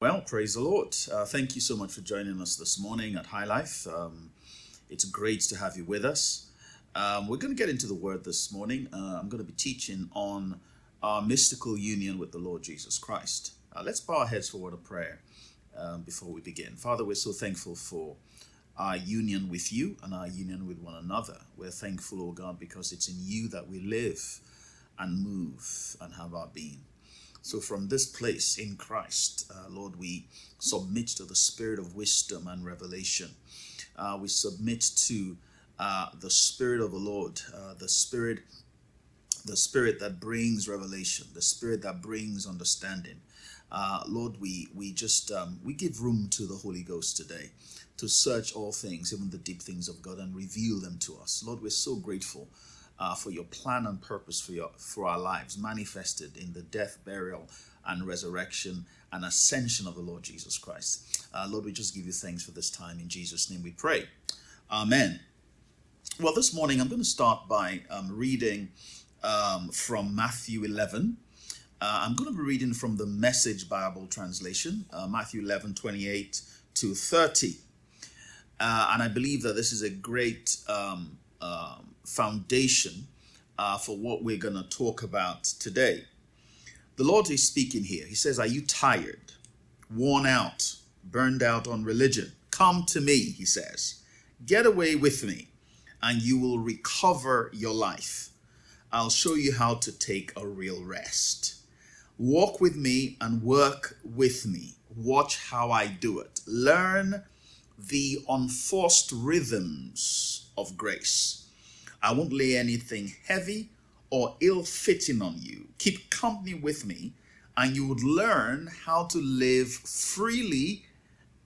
Well, praise the Lord. Uh, thank you so much for joining us this morning at High Life. Um, it's great to have you with us. Um, we're going to get into the word this morning. Uh, I'm going to be teaching on our mystical union with the Lord Jesus Christ. Uh, let's bow our heads for a word of prayer um, before we begin. Father, we're so thankful for our union with you and our union with one another. We're thankful, oh God, because it's in you that we live and move and have our being. So, from this place in Christ, uh, Lord, we submit to the spirit of wisdom and revelation. Uh, we submit to uh, the spirit of the Lord, uh, the spirit, the spirit that brings revelation, the spirit that brings understanding. Uh, Lord, we we just um, we give room to the Holy Ghost today to search all things, even the deep things of God, and reveal them to us. Lord, we're so grateful uh, for your plan and purpose for your for our lives manifested in the death, burial, and resurrection and ascension of the Lord Jesus Christ. Uh, Lord, we just give you thanks for this time. In Jesus' name we pray. Amen. Well, this morning I'm going to start by um, reading um, from Matthew 11. Uh, I'm going to be reading from the Message Bible translation, uh, Matthew 11, 28 to 30. Uh, and I believe that this is a great um, um foundation uh, for what we're going to talk about today. The Lord is speaking here. He says, Are you tired, worn out, burned out on religion? Come to me, he says. Get away with me, and you will recover your life. I'll show you how to take a real rest. Walk with me and work with me. Watch how I do it. Learn the unforced rhythms of grace. I won't lay anything heavy or ill fitting on you. Keep company with me, and you would learn how to live freely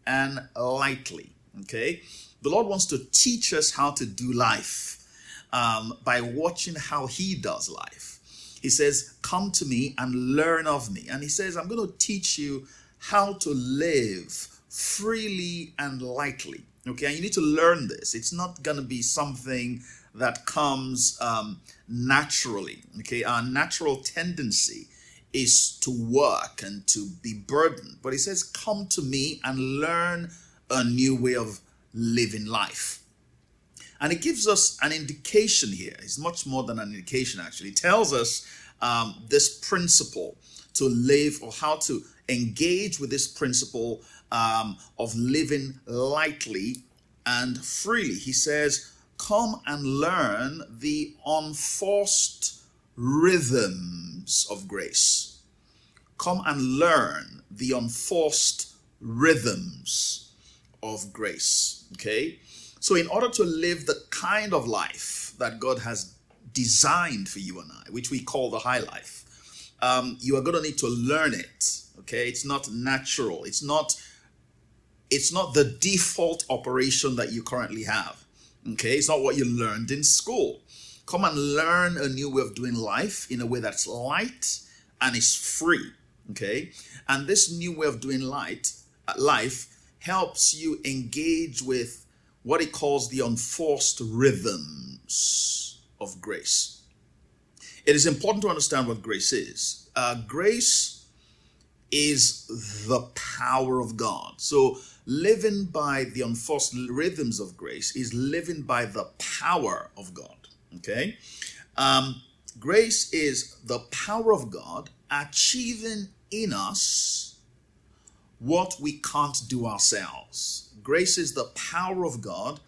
and lightly. Okay? The Lord wants to teach us how to do life um, by watching how He does life. He says, Come to me and learn of me. And He says, I'm going to teach you how to live freely and lightly. Okay? And you need to learn this. It's not going to be something that comes um, naturally. Okay, our natural tendency is to work and to be burdened. But he says, Come to me and learn a new way of living life. And it gives us an indication here. It's much more than an indication, actually. It tells us um, this principle to live or how to engage with this principle um, of living lightly and freely. He says, come and learn the unforced rhythms of grace. Come and learn the unforced rhythms of grace. Okay? So, in order to live the kind of life that God has designed for you and I, which we call the high life, um, you are going to need to learn it. Okay? It's not natural. It's not. It's not the default operation that you currently have. Okay, it's not what you learned in school. Come and learn a new way of doing life in a way that's light and is free. Okay, and this new way of doing light uh, life helps you engage with what he calls the unforced rhythms of grace. It is important to understand what grace is. Uh, grace is the power of God. So living by the unforced rhythms of grace is living by the power of God. Okay? Um, grace is the power of God achieving in us what we can't do ourselves. Grace is the power of God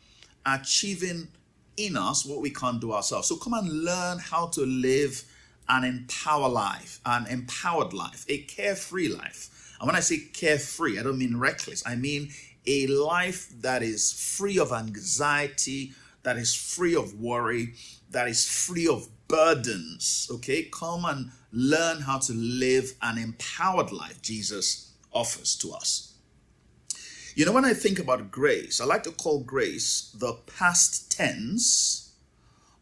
achieving in us what we can't do ourselves. So come and learn how to live an empowered life, an empowered life, a carefree life and when I say carefree, I don't mean reckless. I mean a life that is free of anxiety, that is free of worry, that is free of burdens. Okay, come and learn how to live an empowered life Jesus offers to us. You know, when I think about grace, I like to call grace the past tense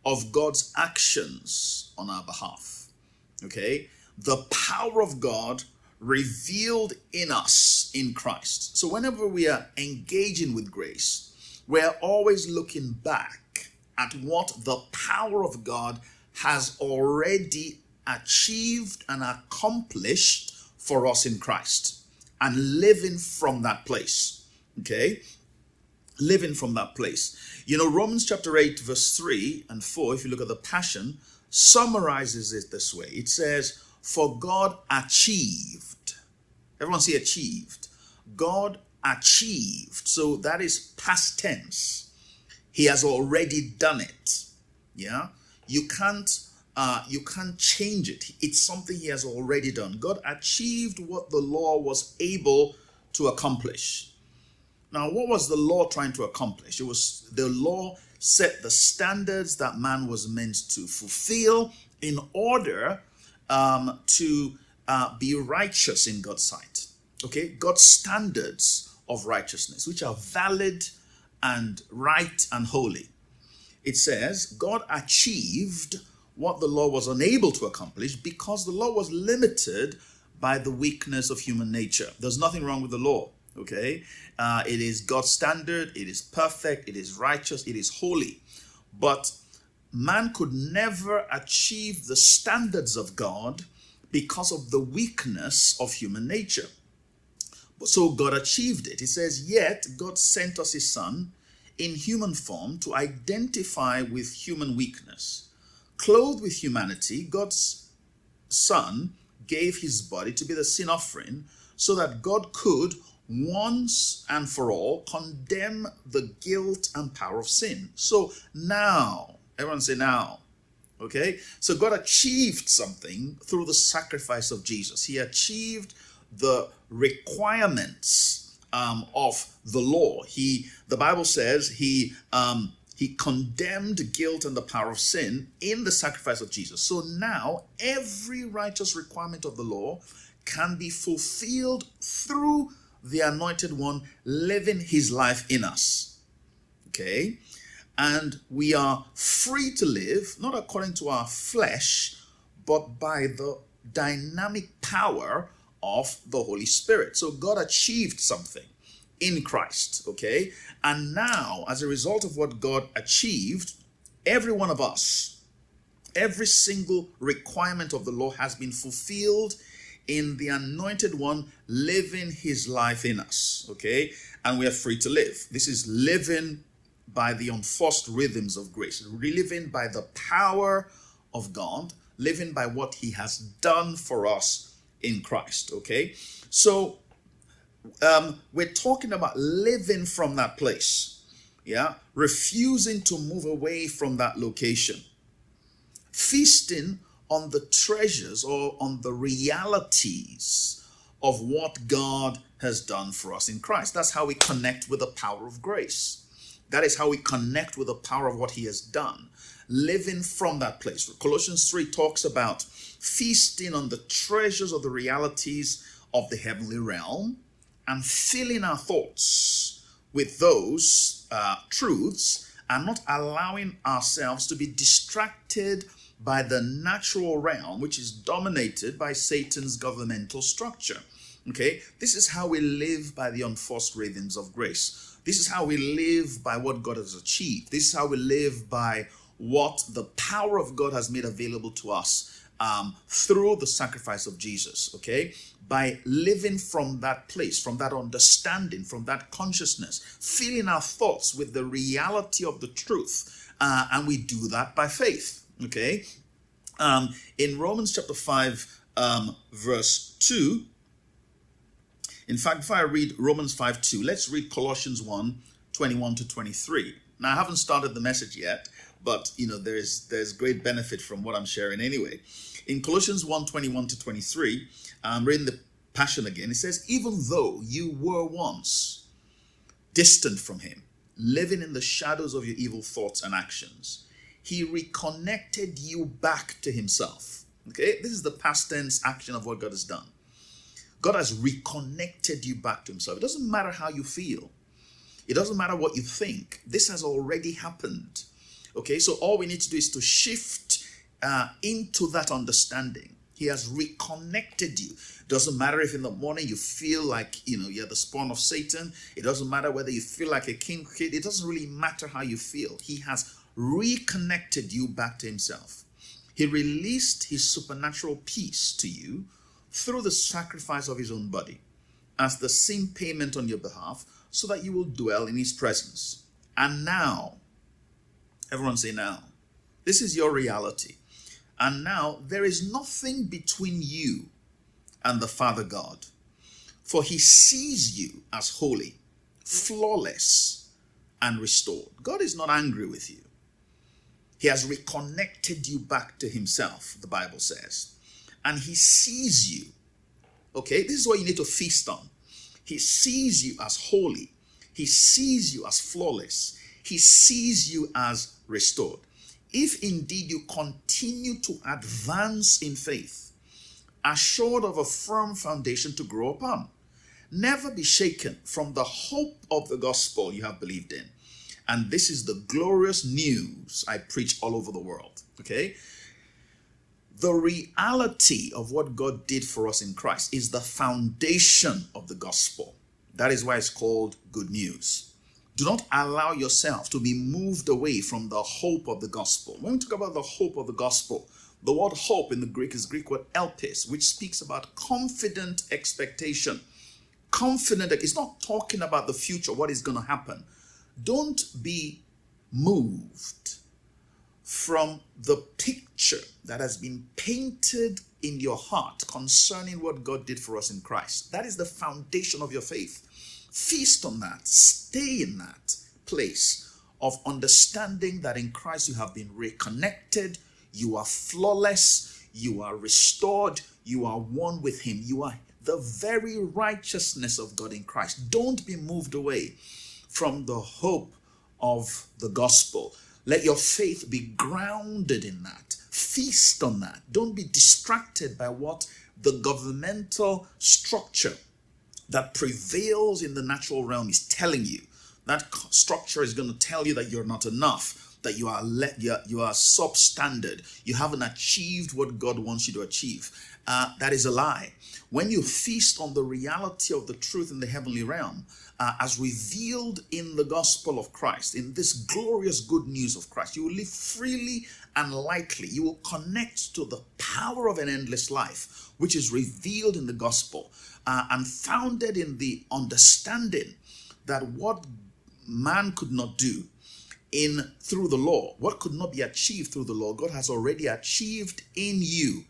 of God's actions on our behalf. Okay, the power of God revealed in us in Christ. So whenever we are engaging with grace, we're always looking back at what the power of God has already achieved and accomplished for us in Christ. and living from that place. Okay? Living from that place. You know, Romans chapter 8, verse 3 and 4, if you look at the Passion, summarizes it this way it says, For God achieved. Everyone say achieved. God achieved. So that is past tense. He has already done it. Yeah? You can't uh, you can't change it. It's something he has already done. God achieved what the law was able to accomplish. Now, what was the law trying to accomplish? It was the law set the standards that man was meant to fulfill in order um, to uh, be righteous in God's sight. Okay, God's standards of righteousness, which are valid and right and holy. It says God achieved what the law was unable to accomplish because the law was limited by the weakness of human nature. There's nothing wrong with the law, okay? Uh, it is God's standard, it is perfect, it is righteous, it is holy. But man could never achieve the standards of God because of the weakness of human nature. So God achieved it. He says, Yet God sent us his son in human form to identify with human weakness Clothed with humanity, God's Son gave his body to be the sin offering so that God could once and for all condemn the guilt and power of sin. So now, everyone say now. Okay? So God achieved something through the sacrifice of Jesus. He achieved the requirements um, of the law. He, the Bible says, he um, he condemned guilt and the power of sin in the sacrifice of Jesus. So now every righteous requirement of the law can be fulfilled through the anointed one living his life in us. Okay? And we are free to live, not according to our flesh, but by the dynamic power of the Holy Spirit. So God achieved something in Christ, okay? And now, as a result of what God achieved, every one of us, every single requirement of the law has been fulfilled in the anointed one living his life in us, okay? And we are free to live. This is living by the unforced rhythms of grace, living by the power of God, living by what he has done for us in Christ, okay? So um, we're talking about living from that place. Yeah. Refusing to move away from that location. Feasting on the treasures or on the realities of what God has done for us in Christ. That's how we connect with the power of grace. That is how we connect with the power of what He has done. Living from that place. Colossians 3 talks about feasting on the treasures of the realities of the heavenly realm and filling our thoughts with those uh, truths and not allowing ourselves to be distracted by the natural realm, which is dominated by Satan's governmental structure. Okay, this is how we live by the unforced rhythms of grace. This is how we live by what God has achieved. This is how we live by what the power of God has made available to us um, through the sacrifice of Jesus. Okay, by living from that place, from that understanding, from that consciousness, filling our thoughts with the reality of the truth. Uh, and we do that by faith. Okay? Um, in Romans chapter 5, um, verse 2, in fact, if I read Romans 5 2, let's read Colossians 1 21 to 23. Now, I haven't started the message yet, but you know, there's there's great benefit from what I'm sharing anyway. In Colossians 1 21 to 23, I'm reading the Passion again. It says, Even though you were once distant from Him, living in the shadows of your evil thoughts and actions, He reconnected you back to Himself. Okay, this is the past tense action of what God has done. God has reconnected you back to Himself. It doesn't matter how you feel, it doesn't matter what you think. This has already happened. Okay, so all we need to do is to shift uh, into that understanding he has reconnected you. Doesn't matter if in the morning you feel like, you know, you're the spawn of Satan. It doesn't matter whether you feel like a king kid. It doesn't really matter how you feel. He has reconnected you back to himself. He released his supernatural peace to you through the sacrifice of his own body. as the sin payment on your behalf, so that you will dwell in his presence. And now, everyone say now, this is your reality. And now there is nothing between you and the Father God, for he sees you as holy, flawless, and restored. God is not angry with you. He has reconnected you back to himself, the Bible says. And he sees you. Okay, this is what you need to feast on. He sees you as holy. He sees you as flawless. He sees you as restored. If indeed you continue to advance in faith, assured of a firm foundation to grow upon, never be shaken from the hope of the gospel you have believed in. And this is the glorious news I preach all over the world. Okay? The reality of what God did for us in Christ is the foundation of the gospel. That is why it's called good news. Do not allow yourself to be moved away from the hope of the gospel. When we talk about the hope of the gospel, the word hope in the Greek is Greek word elpis, which speaks about confident expectation. Confident, that it's not talking about the future, what is going to happen. Don't be moved from the picture that has been painted in your heart concerning what God did for us in Christ. That is the foundation of your faith. Feast on that, stay in that place of understanding that in Christ you have been reconnected, you are flawless, you are restored, you are one with Him, you are the very righteousness of God in Christ. Don't be moved away from the hope of the gospel. Let your faith be grounded in that. Feast on that. Don't be distracted by what the governmental structure that prevails in the natural realm is telling you. That structure is going to tell you that you're not enough, that you are let you are, you are substandard, you haven't achieved what God wants you to achieve. Uh, that is a lie. When you feast on the reality of the truth in the heavenly realm, uh, as revealed in the gospel of Christ, in this glorious good news of Christ. You will live freely and lightly. You will connect to the power of an endless life, which is revealed in the gospel uh, and founded in the understanding that what man could not do in through the law, what could not be achieved through the law, God has already achieved in you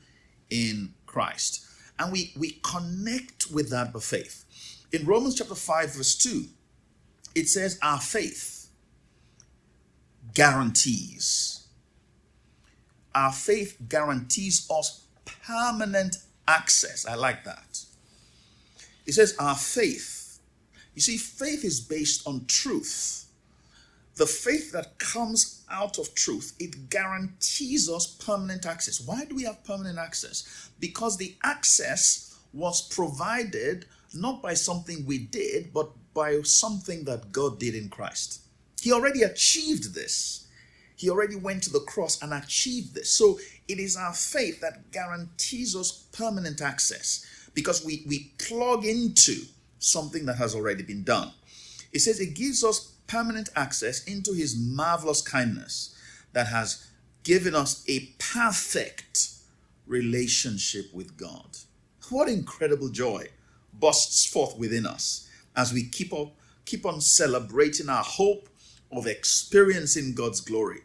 in Christ. And we, we connect with that by faith. In Romans chapter 5, verse 2, it says, Our faith guarantees. Our faith guarantees us permanent access. I like that. It says, Our faith. You see, faith is based on truth. The faith that comes out of truth, it guarantees us permanent access. Why do we have permanent access? Because the access was provided not by something we did, but by something that God did in Christ. He already achieved this. He already went to the cross and achieved this. So it is our faith that guarantees us permanent access because we, we plug into something that has already been done. It says it gives us permanent access into his marvelous kindness that has given us a perfect relationship with God. What incredible joy bursts forth within us as we keep up keep on celebrating our hope of experiencing God's glory.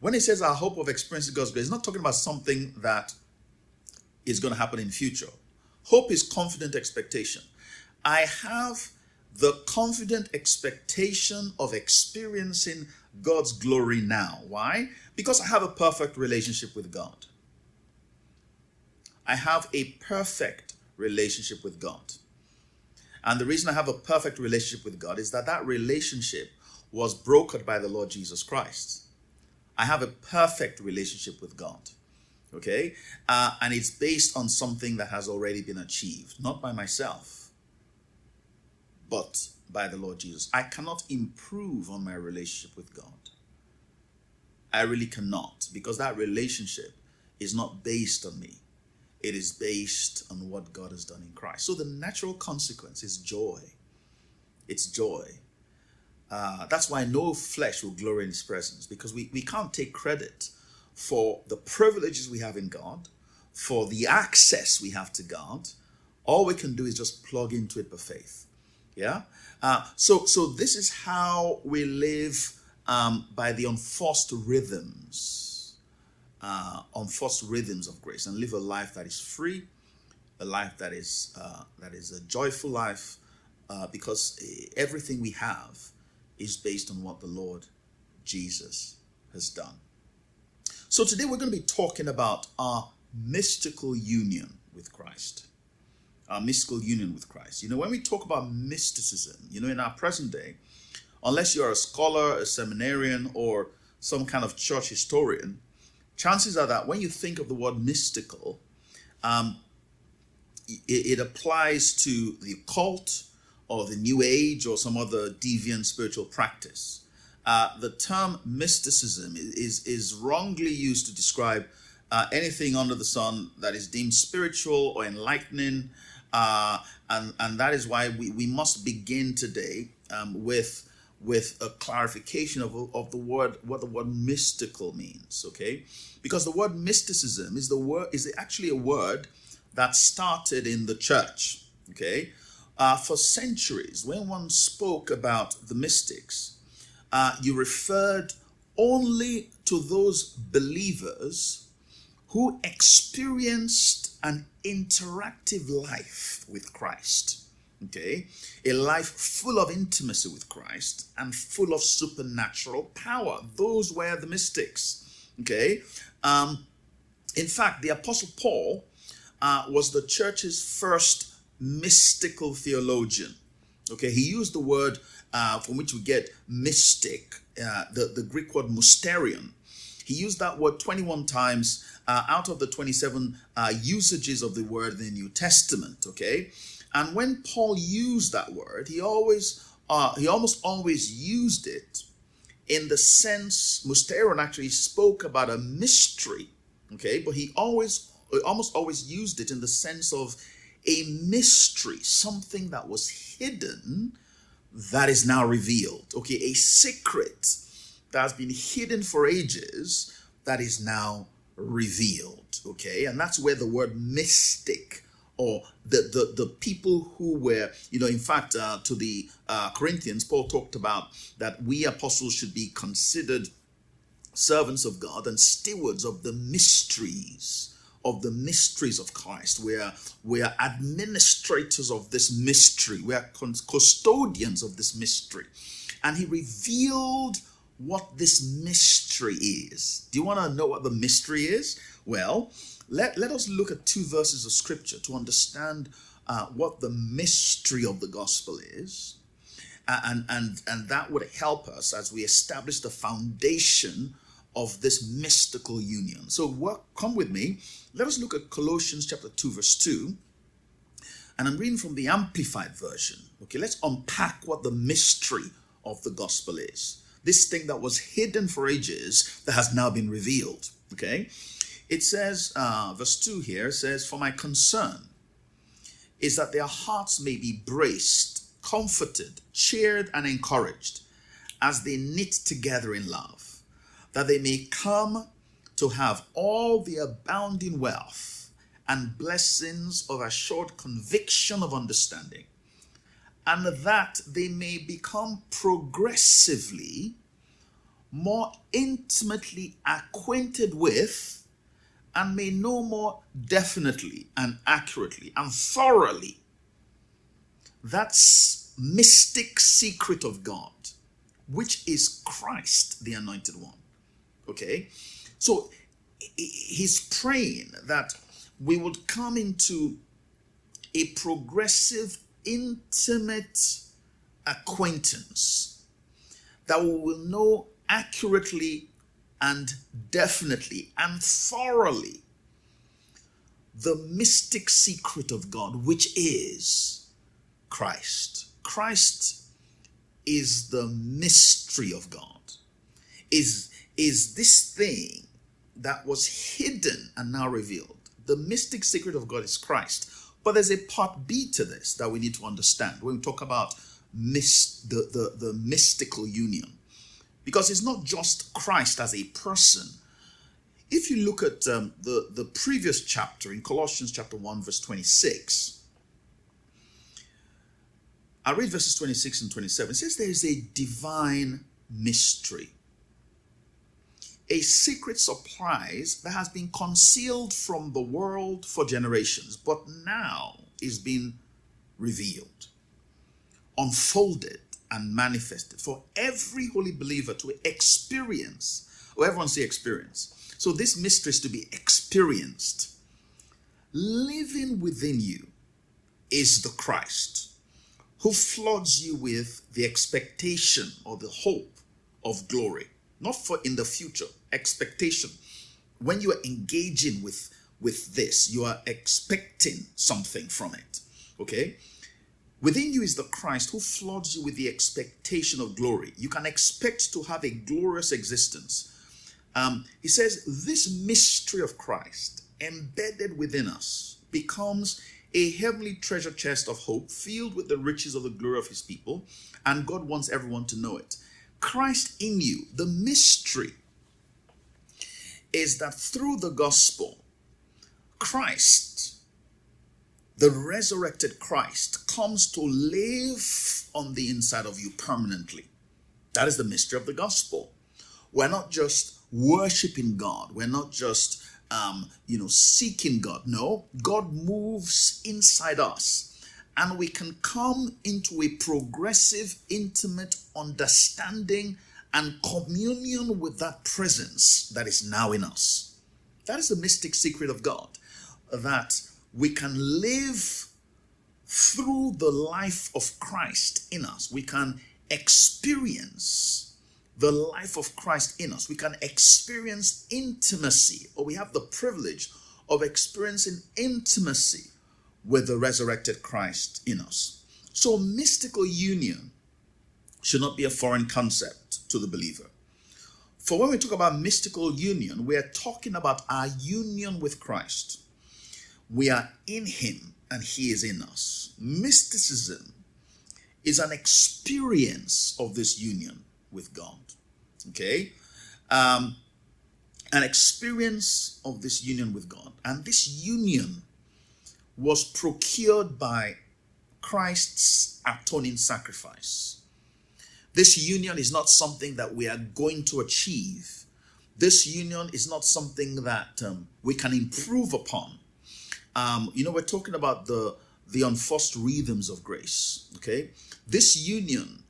When he says our hope of experiencing God's glory, he's not talking about something that is going to happen in future. Hope is confident expectation. I have the confident expectation of experiencing God's glory now. Why? Because I have a perfect relationship with God. I have a perfect relationship with God. And the reason I have a perfect relationship with God is that that relationship was brokered by the Lord Jesus Christ. I have a perfect relationship with God. Okay? Uh, and it's based on something that has already been achieved, not by myself, but by the Lord Jesus. I cannot improve on my relationship with God. I really cannot because that relationship is not based on me. It is based on what God has done in Christ. So the natural consequence is joy. It's joy. Uh, that's why no flesh will glory in his presence because we, we can't take credit for the privileges we have in God, for the access we have to God, All we can do is just plug into it by faith. Yeah. Uh, so so this is how we live um, by the unforced rhythms, uh, unforced rhythms of grace, and live a life that is free, a life that is uh, that is a joyful life, uh, because everything we have is based on what the Lord Jesus has done. So today we're going to be talking about our mystical union with Christ. Our mystical union with Christ. You know, when we talk about mysticism, you know, in our present day, unless you're a scholar, a seminarian, or some kind of church historian, chances are that when you think of the word mystical, um, it, it applies to the occult or the New Age or some other deviant spiritual practice. Uh, the term mysticism is, is wrongly used to describe uh, anything under the sun that is deemed spiritual or enlightening. Uh, and, and that is why we, we must begin today um, with, with a clarification of, of the word, what the word mystical means, okay? Because the word mysticism is the word is actually a word that started in the church, okay? Uh, for centuries, when one spoke about the mystics, uh, you referred only to those believers who experienced an interactive life with Christ. Okay, a life full of intimacy with Christ and full of supernatural power. Those were the mystics. Okay, um, in fact, the Apostle Paul uh, was the church's first mystical theologian. Okay, he used the word uh, from which we get mystic, uh, the, the Greek word mysterion. He used that word 21 times uh, out of the 27 uh, usages of the word in the New Testament. Okay, and when Paul used that word, he always, uh, he almost always used it in the sense mysterion actually spoke about a mystery. Okay, but he always, almost always used it in the sense of a mystery, something that was hidden that is now revealed. Okay, a secret that has been hidden for ages that is now revealed. Okay, and that's where the word mystic or the, the, the people who were, you know, in fact, uh, to the uh, Corinthians, Paul talked about that we apostles should be considered servants of God and stewards of the mysteries of the mysteries of Christ. We are, we are administrators of this mystery. We are custodians of this mystery. And he revealed what this mystery is. Do you want to know what the mystery is? Well, let, let us look at two verses of scripture to understand uh, what the mystery of the gospel is. And, and, and that would help us as we establish the foundation of this mystical union. So work, come with me. Let us look at Colossians chapter 2 verse 2. And I'm reading from the amplified version. Okay, let's unpack what the mystery of the gospel is. This thing that was hidden for ages that has now been revealed. Okay, it says, uh, verse 2 here says, For my concern is that their hearts may be braced, comforted, cheered, and encouraged as they knit together in love that they may come to have all the abounding wealth and blessings of assured conviction of understanding, and that they may become progressively more intimately acquainted with and may know more definitely and accurately and thoroughly that's mystic secret of God, which is Christ, the anointed one. Okay? So he's praying that we would come into a progressive, intimate acquaintance that we will know accurately and definitely and thoroughly the mystic secret of God, which is Christ. Christ is the mystery of God, is is this thing that was hidden and now revealed. The mystic secret of God is Christ. But there's a part B to this that we need to understand when we talk about the, the, the mystical union. Because it's not just Christ as a person. If you look at um, the, the previous chapter in Colossians chapter 1, verse 26, I read verses 26 and 27. It says there is a divine mystery, a secret surprise that has been concealed from the world for generations, but now is being revealed, unfolded, and manifested for every holy believer to experience. Or everyone say experience. So this mystery is to be experienced. Living within you is the Christ who floods you with the expectation or the hope of glory, not for in the future, expectation. When you are engaging with with this, you are expecting something from it. Okay? Within you is the Christ who floods you with the expectation of glory. You can expect to have a glorious existence. Um, he says, This mystery of Christ embedded within us becomes a heavenly treasure chest of hope filled with the riches of the glory of his people, and God wants everyone to know it. Christ in you, the mystery is that through the gospel, Christ, the resurrected Christ, comes to live on the inside of you permanently. That is the mystery of the gospel. We're not just worshiping God, we're not just um, you know, seeking God. No, God moves inside us. And we can come into a progressive, intimate understanding and communion with that presence that is now in us. That is the mystic secret of God. That we can live through the life of Christ in us. We can experience the life of Christ in us. We can experience intimacy, or we have the privilege of experiencing intimacy with the resurrected Christ in us. So, mystical union should not be a foreign concept to the believer. For when we talk about mystical union, we are talking about our union with Christ. We are in Him and He is in us. Mysticism is an experience of this union with God. Okay? Um, an experience of this union with God. And this union was procured by Christ's atoning sacrifice. This union is not something that we are going to achieve. This union is not something that um, we can improve upon. Um, you know, we're talking about the the unforced rhythms of grace. Okay, this union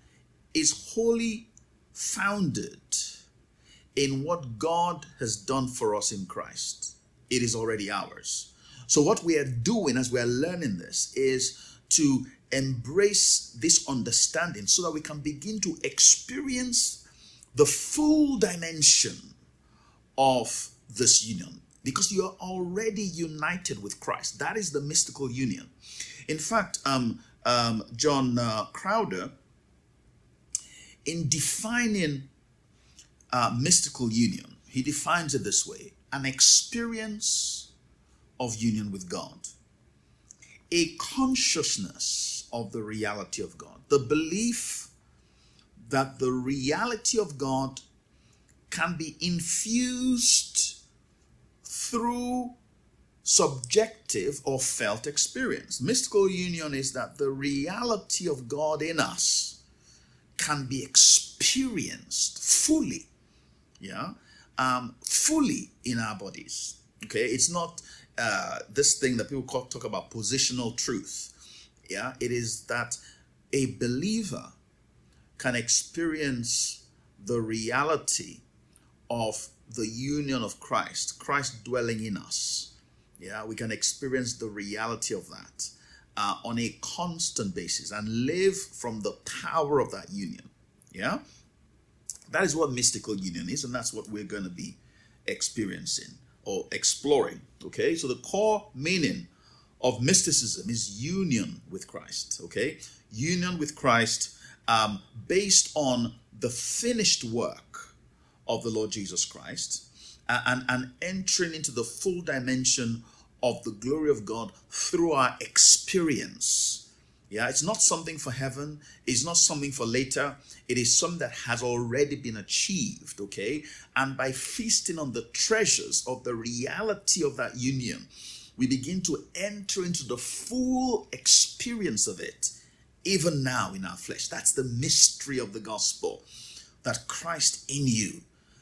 is wholly founded in what God has done for us in Christ. It is already ours. So, what we are doing as we are learning this is to embrace this understanding so that we can begin to experience the full dimension of this union because you are already united with Christ. That is the mystical union. In fact, um, um, John uh, Crowder in defining uh, mystical union, he defines it this way an experience of union with God, a consciousness of the reality of God, the belief that the reality of God can be infused through subjective or felt experience. Mystical union is that the reality of God in us can be experienced fully, yeah, um, fully in our bodies. Okay, it's not uh, this thing that people call, talk about positional truth. Yeah, it is that a believer can experience the reality of the union of Christ, Christ dwelling in us. Yeah, we can experience the reality of that uh, on a constant basis and live from the power of that union. Yeah? That is what mystical union is, and that's what we're going to be experiencing or exploring. Okay? So the core meaning of mysticism is union with Christ. Okay? Union with Christ um, based on the finished work of the Lord Jesus Christ and, and entering into the full dimension of the glory of God through our experience. Yeah, it's not something for heaven, it's not something for later, it is something that has already been achieved, okay? And by feasting on the treasures of the reality of that union, we begin to enter into the full experience of it even now in our flesh. That's the mystery of the gospel that Christ in you,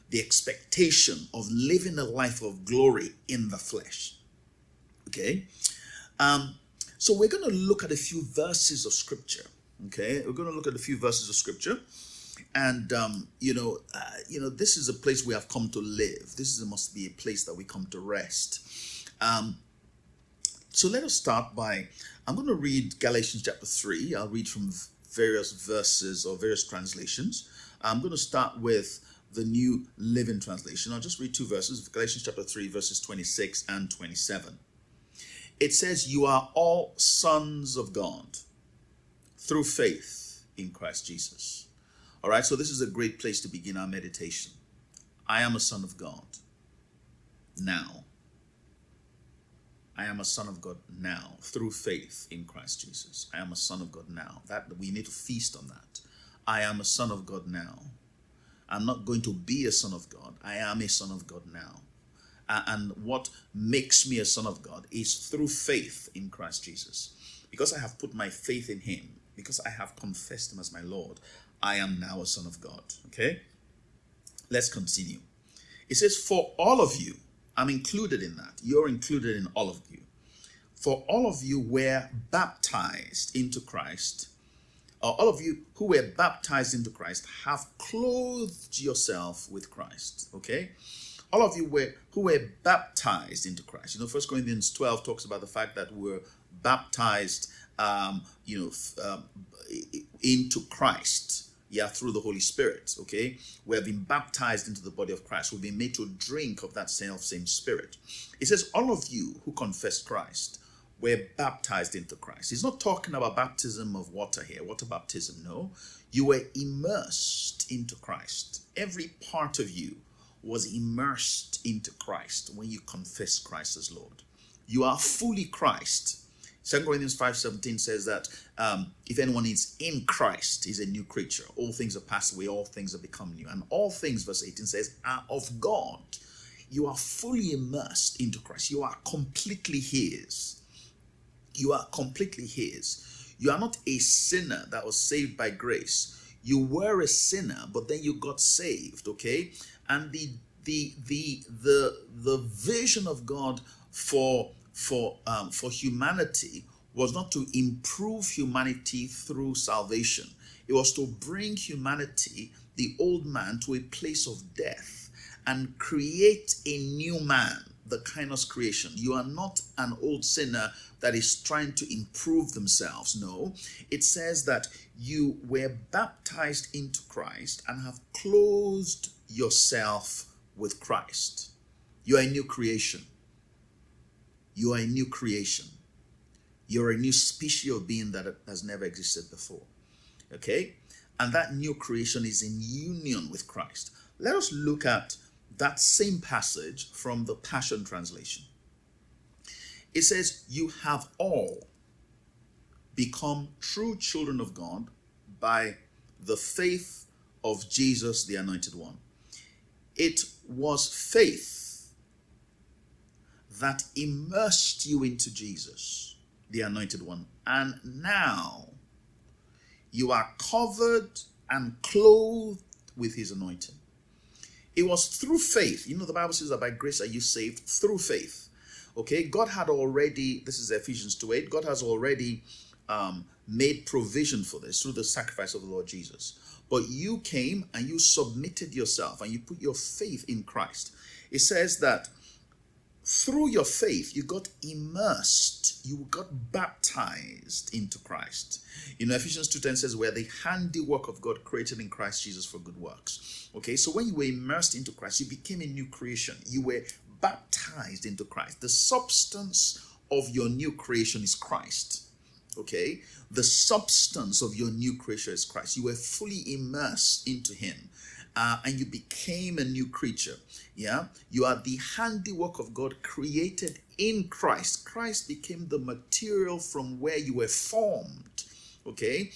the expectation of living a life of glory in the flesh. Okay? Um, so we're going to look at a few verses of scripture. Okay? We're going to look at a few verses of scripture. And um, you know, uh, you know, this is a place we have come to live. This is, must be a place that we come to rest. Um, so let us start by I'm going to read Galatians chapter 3. I'll read from various verses or various translations. I'm going to start with the New Living Translation. I'll just read two verses Galatians chapter 3, verses 26 and 27. It says, You are all sons of God through faith in Christ Jesus. All right, so this is a great place to begin our meditation. I am a son of God now. I am a son of God now through faith in Christ Jesus. I am a son of God now. That we need to feast on that. I am a son of God now. I'm not going to be a son of God. I am a son of God now. And what makes me a son of God is through faith in Christ Jesus. Because I have put my faith in him, because I have confessed him as my Lord, I am now a son of God. Okay? Let's continue. It says, For all of you, I'm included in that. You're included in all of you. For all of you were baptized into Christ, or all of you who were baptized into Christ have clothed yourself with Christ. Okay? All of you were who were baptized into Christ. You know, First Corinthians 12 talks about the fact that we're baptized um, you know, um, into Christ yeah, through the Holy Spirit, okay? We have been baptized into the body of Christ. We've been made to drink of that self same Spirit. It says, all of you who confess Christ were baptized into Christ. He's not talking about baptism of water here, water baptism, no. You were immersed into Christ. Every part of you was immersed into Christ when you confess Christ as Lord. You are fully Christ 2 Corinthians 5.17 says that um, if anyone is in Christ, he's a new creature. All things are passed away, all things have become new. And all things, verse 18 says, are of God. You are fully immersed into Christ. You are completely his. You are completely his. You are not a sinner that was saved by grace. You were a sinner, but then you got saved, okay? And the the the the the vision of God for for um, for humanity was not to improve humanity through salvation. It was to bring humanity, the old man, to a place of death and create a new man, the kainos creation. You are not an old sinner that is trying to improve themselves. No, it says that you were baptized into Christ and have clothed yourself with Christ. You are a new creation. You are a new creation. You're a new species of being that has never existed before. Okay? And that new creation is in union with Christ. Let us look at that same passage from the Passion Translation. It says, You have all become true children of God by the faith of Jesus, the Anointed One. It was faith that immersed you into Jesus, the Anointed One. And now you are covered and clothed with His anointing. It was through faith. You know, the Bible says that by grace are you saved through faith. Okay, God had already, this is Ephesians 2 8, God has already um, made provision for this through the sacrifice of the Lord Jesus. But you came and you submitted yourself and you put your faith in Christ. It says that through your faith, you got immersed, you got baptized into Christ. You know, Ephesians 2.10 says, we're the handiwork of God created in Christ Jesus for good works. Okay, so when you were immersed into Christ, you became a new creation. You were baptized into Christ. The substance of your new creation is Christ. Okay, the substance of your new creature is Christ. You were fully immersed into Him uh, and you became a new creature. Yeah, you are the handiwork of God created in Christ. Christ became the material from where you were formed. Okay,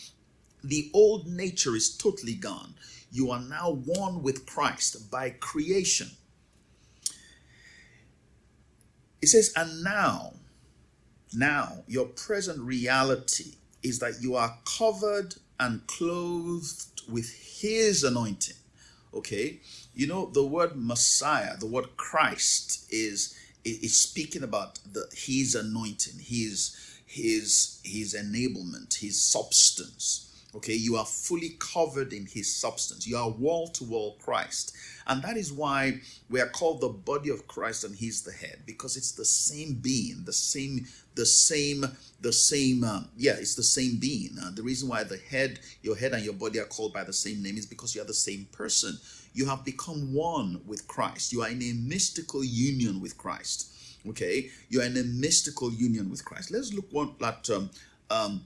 the old nature is totally gone. You are now one with Christ by creation. It says, and now, now your present reality is that you are covered and clothed with his anointing. Okay? You know, the word Messiah, the word Christ is is speaking about the his anointing, his his his enablement, his substance. Okay, you are fully covered in his substance. You are wall to wall Christ. And that is why we are called the body of Christ and he's the head because it's the same being, the same the same the same um, yeah, it's the same being. Uh, the reason why the head, your head and your body are called by the same name is because you are the same person. You have become one with Christ. You are in a mystical union with Christ. Okay, you are in a mystical union with Christ. Let's look one at um, um,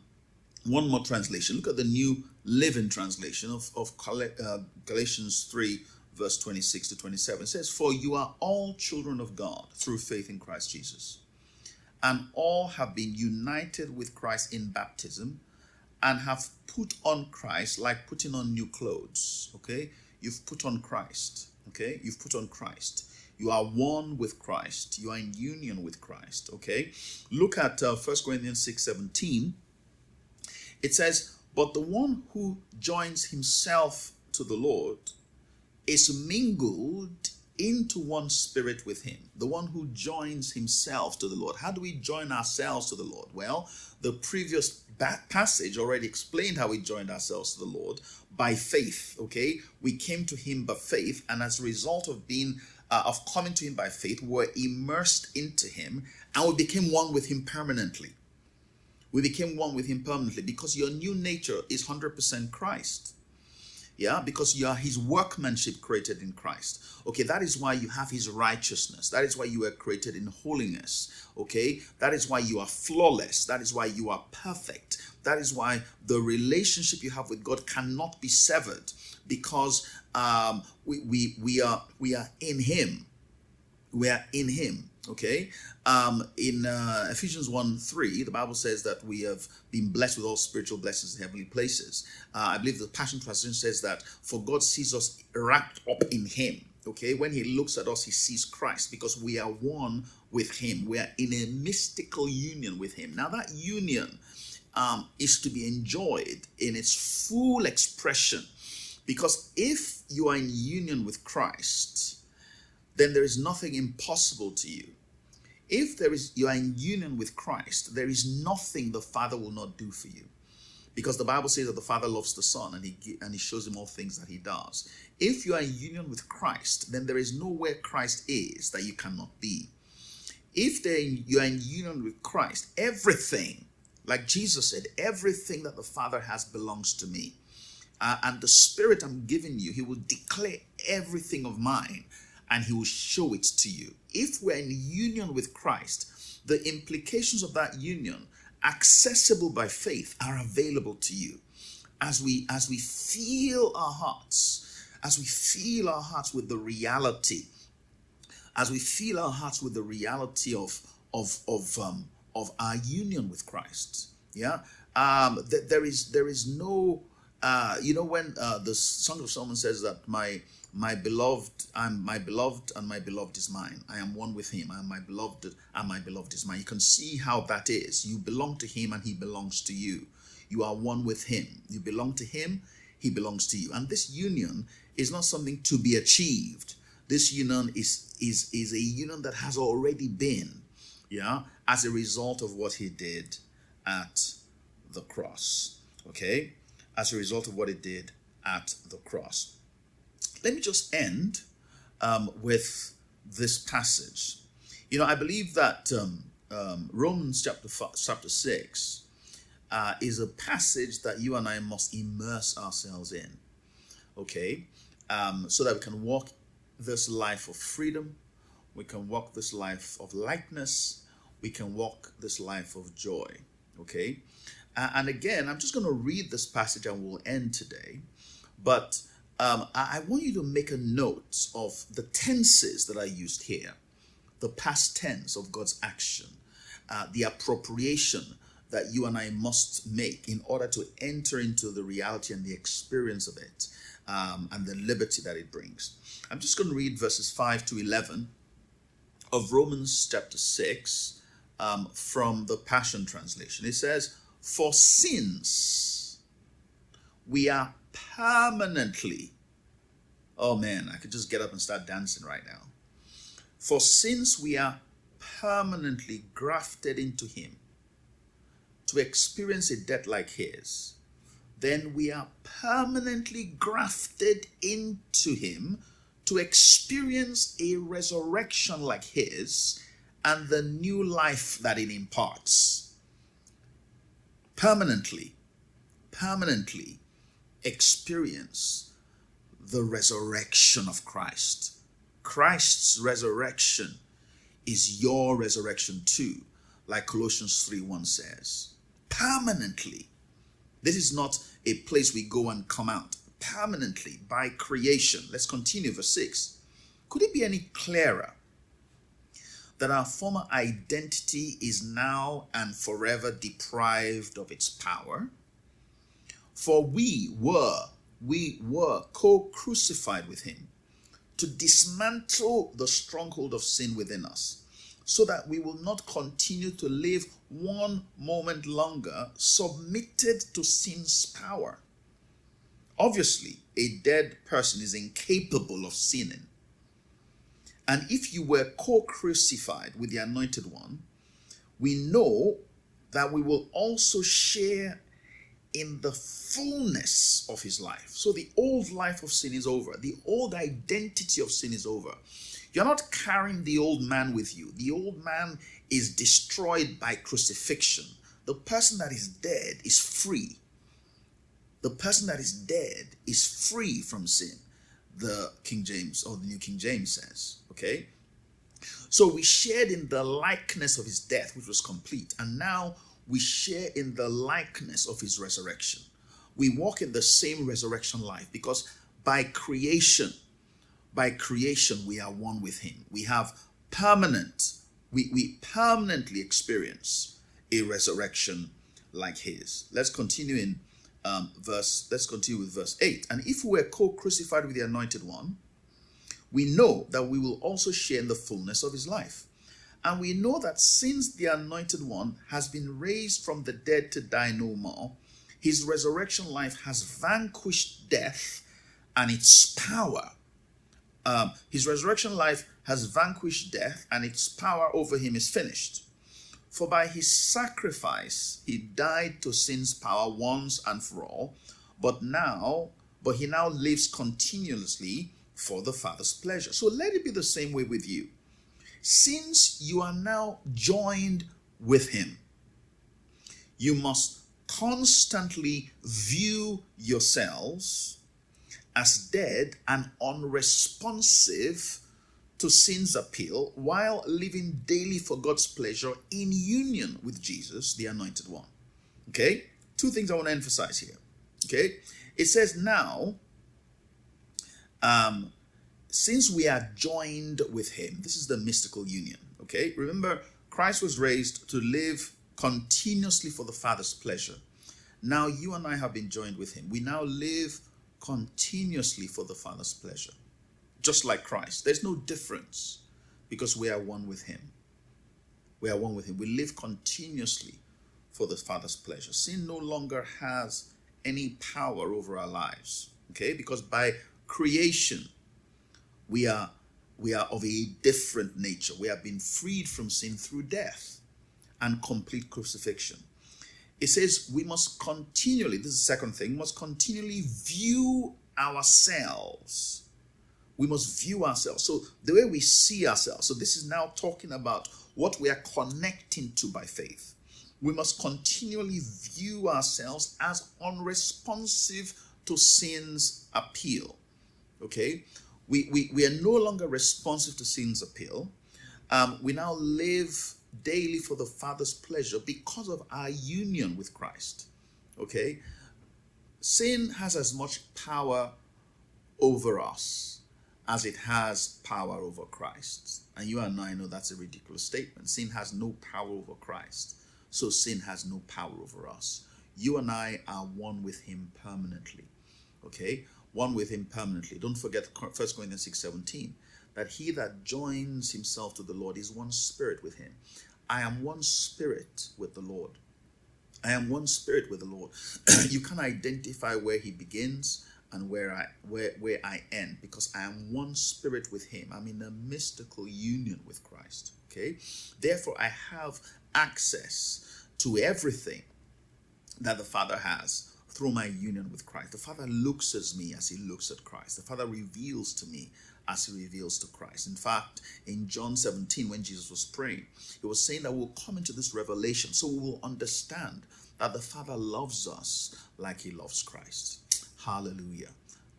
one more translation. Look at the New Living Translation of, of uh, Galatians 3, verse 26 to 27. It says, For you are all children of God through faith in Christ Jesus, and all have been united with Christ in baptism, and have put on Christ like putting on new clothes. Okay? You've put on Christ. Okay? You've put on Christ. You are one with Christ. You are in union with Christ. Okay? Look at uh, 1 Corinthians 6 17 it says, But the one who joins himself to the Lord is mingled into one spirit with him. The one who joins himself to the Lord. How do we join ourselves to the Lord? Well, the previous passage already explained how we joined ourselves to the Lord by faith. Okay, we came to Him by faith, and as a result of being uh, of coming to Him by faith, we were immersed into Him, and we became one with Him permanently. We became one with him permanently because your new nature is 100% Christ. Yeah, because you are his workmanship created in Christ. Okay, that is why you have his righteousness. That is why you were created in holiness. Okay, that is why you are flawless. That is why you are perfect. That is why the relationship you have with God cannot be severed because um, we, we, we, are, we are in him. We are in him. Okay. Um, in uh, Ephesians 1 3, the Bible says that we have been blessed with all spiritual blessings in heavenly places. Uh, I believe the Passion Translation says that for God sees us wrapped up in Him. Okay. When He looks at us, He sees Christ because we are one with Him. We are in a mystical union with Him. Now, that union um, is to be enjoyed in its full expression because if you are in union with Christ, then there is nothing impossible to you. If there is you are in union with Christ, there is nothing the Father will not do for you. Because the Bible says that the Father loves the Son and he and he shows him all things that he does. If you are in union with Christ, then there is nowhere Christ is that you cannot be. If you are in union with Christ, everything, like Jesus said, everything that the Father has belongs to me. Uh, and the Spirit I'm giving you, He will declare everything of mine and he will show it to you. If we're in union with Christ, the implications of that union, accessible by faith, are available to you. As we as we feel our hearts, as we feel our hearts with the reality, as we feel our hearts with the reality of of of um, of our union with Christ. Yeah, um, th- there is there is no, uh, you know, when uh, the Song of Solomon says that my my beloved i'm my beloved and my beloved is mine. I am one with him. I am my beloved and my beloved is mine. You can see how that is. You belong to him and he belongs to you. You are one with him. You belong to him he belongs to you. And this union is not something to be achieved. This union is is is a union that has already been yeah as a result of what he did at the cross okay? As a result of what he did at the cross let me just end um, with this passage. You know, I believe that um, um, Romans chapter five, chapter six uh, is a passage that you and I must immerse ourselves in. Okay, um, so that we can walk this life of freedom, we can walk this life of lightness, we can walk this life of joy. Okay, uh, and again, I'm just going to read this passage and we'll end today, but um, I want you to make a note of the tenses that I used here the past tense of God's action, uh, the appropriation that you and I must make in order to enter into the reality and the experience of it um, and the liberty that it brings. I'm just going to read verses 5 to 11 of Romans chapter 6 um, from the Passion Translation. It says, For since we are permanently, oh man, I could just get up and start dancing right now. For since we are permanently grafted into Him to experience a death like His, then we are permanently grafted into Him to experience a resurrection like His and the new life that it imparts. Permanently, permanently experience the resurrection of Christ. Christ's resurrection is your resurrection too, like Colossians 3 1 says. Permanently. This is not a place we go and come out. Permanently by creation. Let's continue, verse 6. Could it be any clearer that our former identity is now and forever deprived of its power? For we were, we were co-crucified with him to dismantle the stronghold of sin within us, so that we will not continue to live one moment longer submitted to sin's power. Obviously, a dead person is incapable of sinning. And if you were co crucified with the Anointed One, we know that we will also share in the fullness of his life. So the old life of sin is over, the old identity of sin is over. You're not carrying the old man with you. The old man is destroyed by crucifixion. The person that is dead is free. The person that is dead is free from sin, the King James or the New King James says. Okay? So we shared in the likeness of his death, which was complete. And now we share in the likeness of his resurrection. We walk in the same resurrection life because by creation, by creation, we are one with him. We have permanent, we, we permanently experience a resurrection like his. Let's continue in um, verse, let's continue with verse 8. And if we were co-crucified with the anointed one, we know that we will also share in the fullness of his life. And we know that since the anointed one has been raised from the dead to die no more, his resurrection life has vanquished death and its power. Um, his resurrection life has vanquished death and its power over him is finished. For by his sacrifice he died to sin's power once and for all, but now, but he now lives continuously for the Father's pleasure. So let it be the same way with you. Since you are now joined with him, you must constantly view yourselves as dead and unresponsive to sin's appeal while living daily for God's pleasure in union with Jesus, the anointed one. Okay? Two things I want to emphasize here. Okay? It says now, um, since we are joined with him, this is the mystical union. Okay? Remember, Christ was raised to live continuously for the Father's pleasure. Now you and I have been joined with him. We now live continuously for the Father's pleasure just like Christ. There's no difference because we are one with Him. We are one with Him. We live continuously for the Father's pleasure. Sin no longer has any power over our lives. Okay? Because by creation, we are we are of a different nature. We have been freed from sin through death and complete crucifixion. It says we must continually, this is the second thing, must continually view ourselves we must view ourselves. So, the way we see ourselves. So, this is now talking about what we are connecting to by faith. We must continually view ourselves as unresponsive to sin's appeal. Okay? We, we, we are no longer responsive to sin's appeal. Um, we now live daily for the Father's pleasure because of our union with Christ. Okay? Sin has as much power over us as it has power over Christ. And you and I know that's a ridiculous statement. Sin has no power over Christ, so sin has no power over us. You and I are one with him permanently. Okay? One with him permanently. Don't forget 1 Corinthians 6 17 that he that joins himself to the Lord is one spirit with him. I am one spirit with the Lord. I am one spirit with the Lord. you can identify where he begins and where I where where I end because I am one spirit with him. I'm in a mystical union with Christ. Okay? Therefore I have access to everything that the Father has through my union with Christ. The Father looks at me as he looks at Christ. The Father reveals to me as he reveals to Christ. In fact, in John 17, when Jesus was praying, he was saying that we'll come into this revelation so we will understand that the Father loves us like he loves Christ. Hallelujah.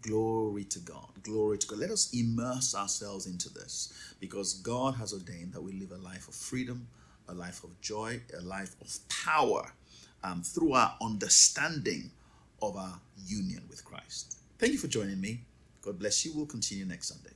Glory to God. Glory to God. Let us immerse ourselves into this because God has ordained that we live a life of freedom, a life of joy, a life of power um, through our understanding of our union with Christ. Thank you for joining me. God bless you. We'll continue next Sunday.